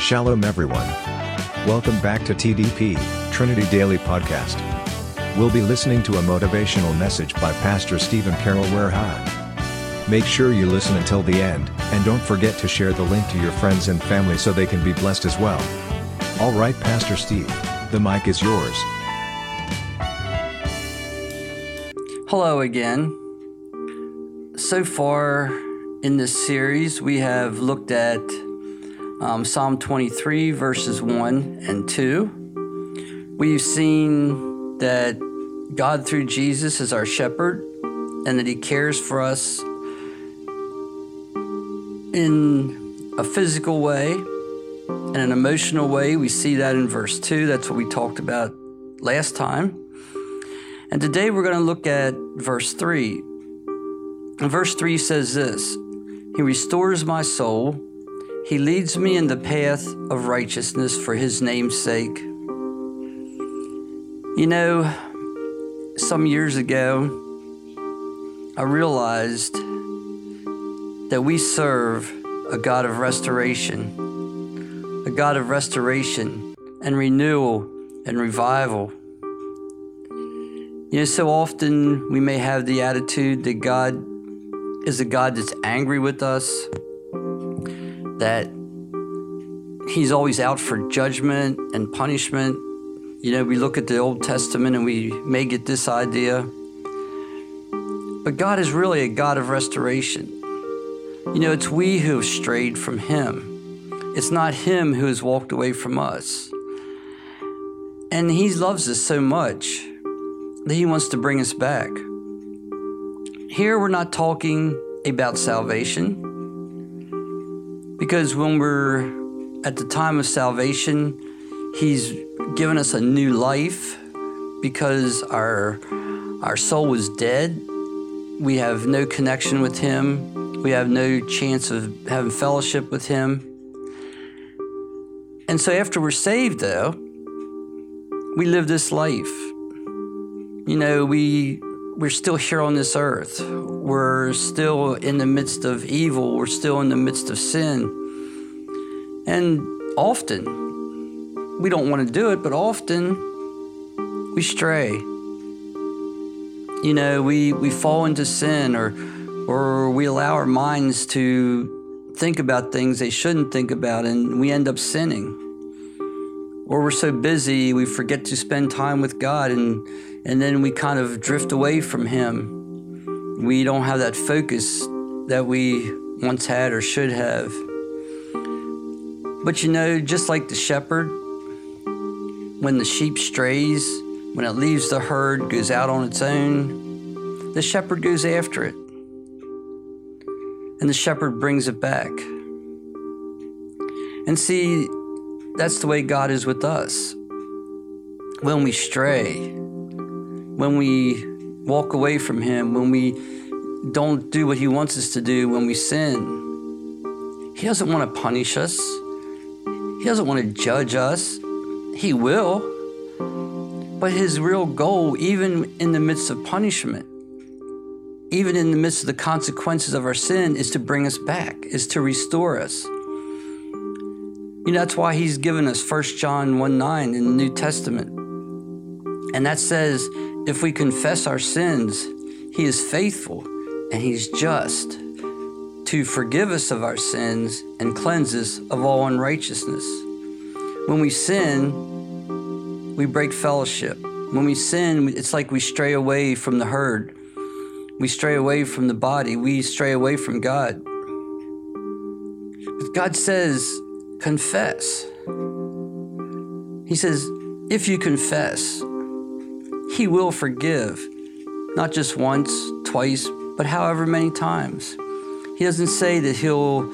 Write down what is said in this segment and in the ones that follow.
Shalom, everyone. Welcome back to TDP, Trinity Daily Podcast. We'll be listening to a motivational message by Pastor Stephen Carroll Werha. Make sure you listen until the end, and don't forget to share the link to your friends and family so they can be blessed as well. All right, Pastor Steve, the mic is yours. Hello again. So far in this series, we have looked at um, Psalm 23, verses 1 and 2. We've seen that God, through Jesus, is our shepherd and that he cares for us in a physical way and an emotional way. We see that in verse 2. That's what we talked about last time. And today we're going to look at verse 3. And verse 3 says this He restores my soul. He leads me in the path of righteousness for his name's sake. You know, some years ago, I realized that we serve a God of restoration, a God of restoration and renewal and revival. You know, so often we may have the attitude that God is a God that's angry with us, that He's always out for judgment and punishment. You know, we look at the Old Testament and we may get this idea. But God is really a God of restoration. You know, it's we who have strayed from Him, it's not Him who has walked away from us. And He loves us so much that He wants to bring us back. Here, we're not talking about salvation because when we're at the time of salvation, He's given us a new life because our, our soul was dead. We have no connection with Him, we have no chance of having fellowship with Him. And so, after we're saved, though, we live this life you know, we we're still here on this earth. We're still in the midst of evil. We're still in the midst of sin. And often, we don't want to do it, but often we stray. You know, we, we fall into sin or, or we allow our minds to think about things they shouldn't think about, and we end up sinning. Or we're so busy, we forget to spend time with God and and then we kind of drift away from Him. We don't have that focus that we once had or should have. But you know, just like the shepherd, when the sheep strays, when it leaves the herd, goes out on its own, the shepherd goes after it. And the shepherd brings it back. And see, that's the way God is with us. When we stray, when we walk away from Him, when we don't do what He wants us to do, when we sin. He doesn't want to punish us, He doesn't want to judge us. He will. But His real goal, even in the midst of punishment, even in the midst of the consequences of our sin, is to bring us back, is to restore us. You know, that's why he's given us 1 John 1 9 in the New Testament. And that says, if we confess our sins, He is faithful and He's just to forgive us of our sins and cleanse us of all unrighteousness. When we sin, we break fellowship. When we sin, it's like we stray away from the herd. We stray away from the body. We stray away from God. But God says, confess. He says, if you confess, he will forgive, not just once, twice, but however many times. He doesn't say that he'll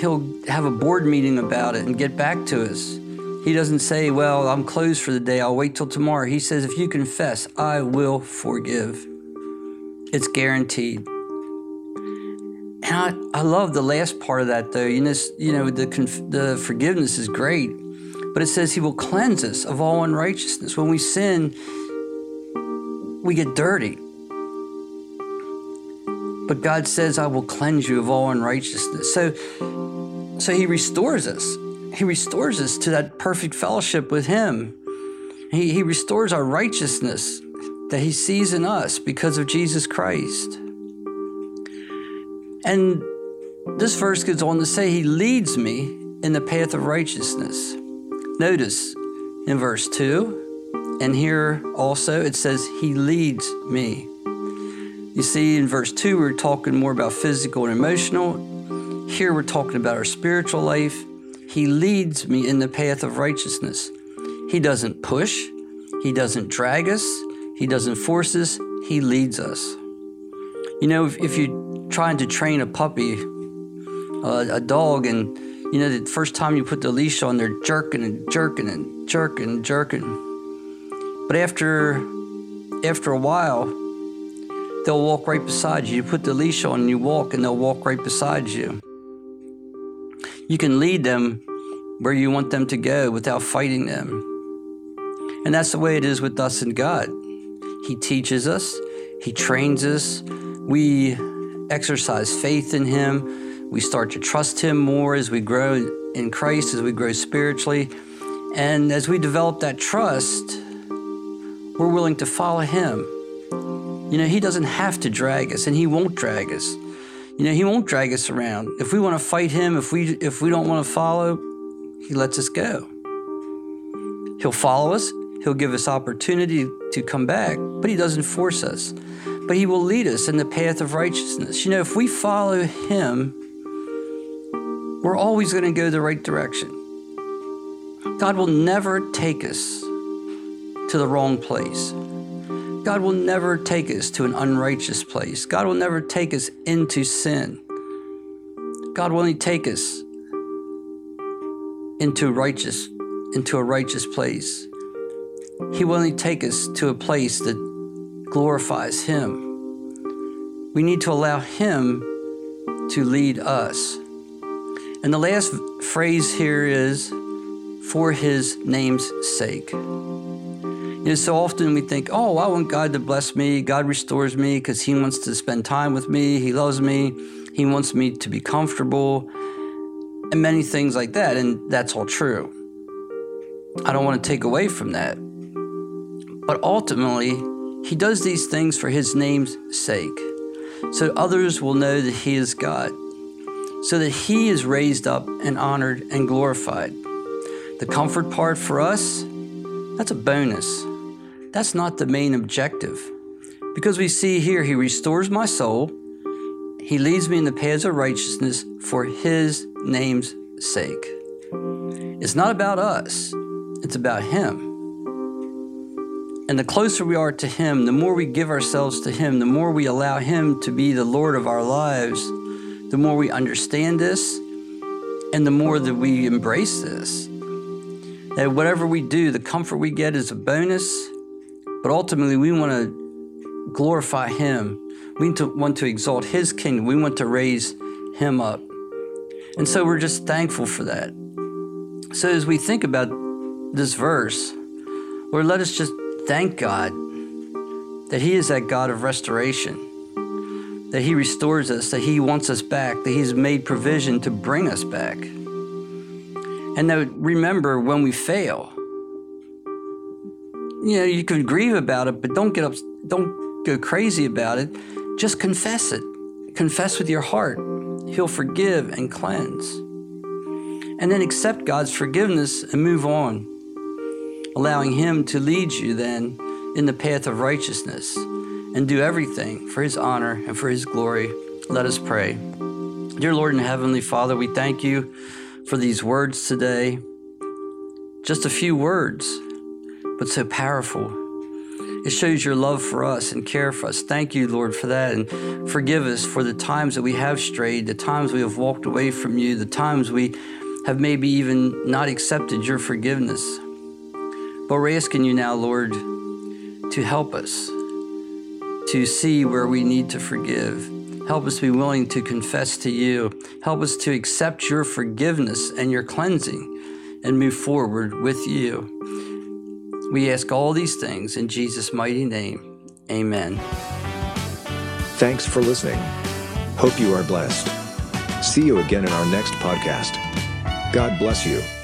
he'll have a board meeting about it and get back to us. He doesn't say, "Well, I'm closed for the day. I'll wait till tomorrow." He says, "If you confess, I will forgive." It's guaranteed. And I, I love the last part of that, though. You know, you know the, the forgiveness is great, but it says He will cleanse us of all unrighteousness. When we sin, we get dirty. But God says, I will cleanse you of all unrighteousness. So, so He restores us. He restores us to that perfect fellowship with Him. He, he restores our righteousness that He sees in us because of Jesus Christ. And this verse goes on to say, He leads me in the path of righteousness. Notice in verse 2, and here also it says, He leads me. You see, in verse 2, we're talking more about physical and emotional. Here we're talking about our spiritual life. He leads me in the path of righteousness. He doesn't push, He doesn't drag us, He doesn't force us, He leads us. You know, if, if you're trying to train a puppy, uh, a dog, and you know, the first time you put the leash on, they're jerking and jerking and jerking and jerking. But after after a while, they'll walk right beside you. You put the leash on and you walk, and they'll walk right beside you. You can lead them where you want them to go without fighting them. And that's the way it is with us and God. He teaches us, He trains us, we exercise faith in Him, we start to trust Him more as we grow in Christ, as we grow spiritually. And as we develop that trust, we're willing to follow Him. You know, He doesn't have to drag us, and He won't drag us. You know, He won't drag us around. If we want to fight Him, if we if we don't want to follow, He lets us go. He'll follow us. He'll give us opportunity to come back, but He doesn't force us. But He will lead us in the path of righteousness. You know, if we follow Him, we're always going to go the right direction. God will never take us to the wrong place. God will never take us to an unrighteous place. God will never take us into sin. God will only take us into righteous into a righteous place. He will only take us to a place that glorifies him. We need to allow him to lead us. And the last phrase here is for his name's sake. You know, so often we think, oh, I want God to bless me. God restores me because He wants to spend time with me. He loves me. He wants me to be comfortable, and many things like that. And that's all true. I don't want to take away from that. But ultimately, He does these things for His name's sake, so others will know that He is God, so that He is raised up and honored and glorified. The comfort part for us, that's a bonus. That's not the main objective. Because we see here, He restores my soul, He leads me in the paths of righteousness for His name's sake. It's not about us, it's about Him. And the closer we are to Him, the more we give ourselves to Him, the more we allow Him to be the Lord of our lives, the more we understand this, and the more that we embrace this. That whatever we do, the comfort we get is a bonus, but ultimately, we want to glorify Him. We want to exalt His kingdom. We want to raise Him up. And so we're just thankful for that. So as we think about this verse, Lord, let us just thank God that He is that God of restoration, that He restores us, that He wants us back, that He's made provision to bring us back. And that remember when we fail, you know, you can grieve about it, but don't get up, don't go crazy about it. Just confess it. Confess with your heart. He'll forgive and cleanse. And then accept God's forgiveness and move on, allowing Him to lead you then in the path of righteousness and do everything for His honor and for His glory. Let us pray. Dear Lord and Heavenly Father, we thank you for these words today. Just a few words but so powerful. It shows your love for us and care for us. Thank you, Lord, for that. And forgive us for the times that we have strayed, the times we have walked away from you, the times we have maybe even not accepted your forgiveness. But we're asking you now, Lord, to help us to see where we need to forgive. Help us be willing to confess to you. Help us to accept your forgiveness and your cleansing and move forward with you. We ask all these things in Jesus' mighty name. Amen. Thanks for listening. Hope you are blessed. See you again in our next podcast. God bless you.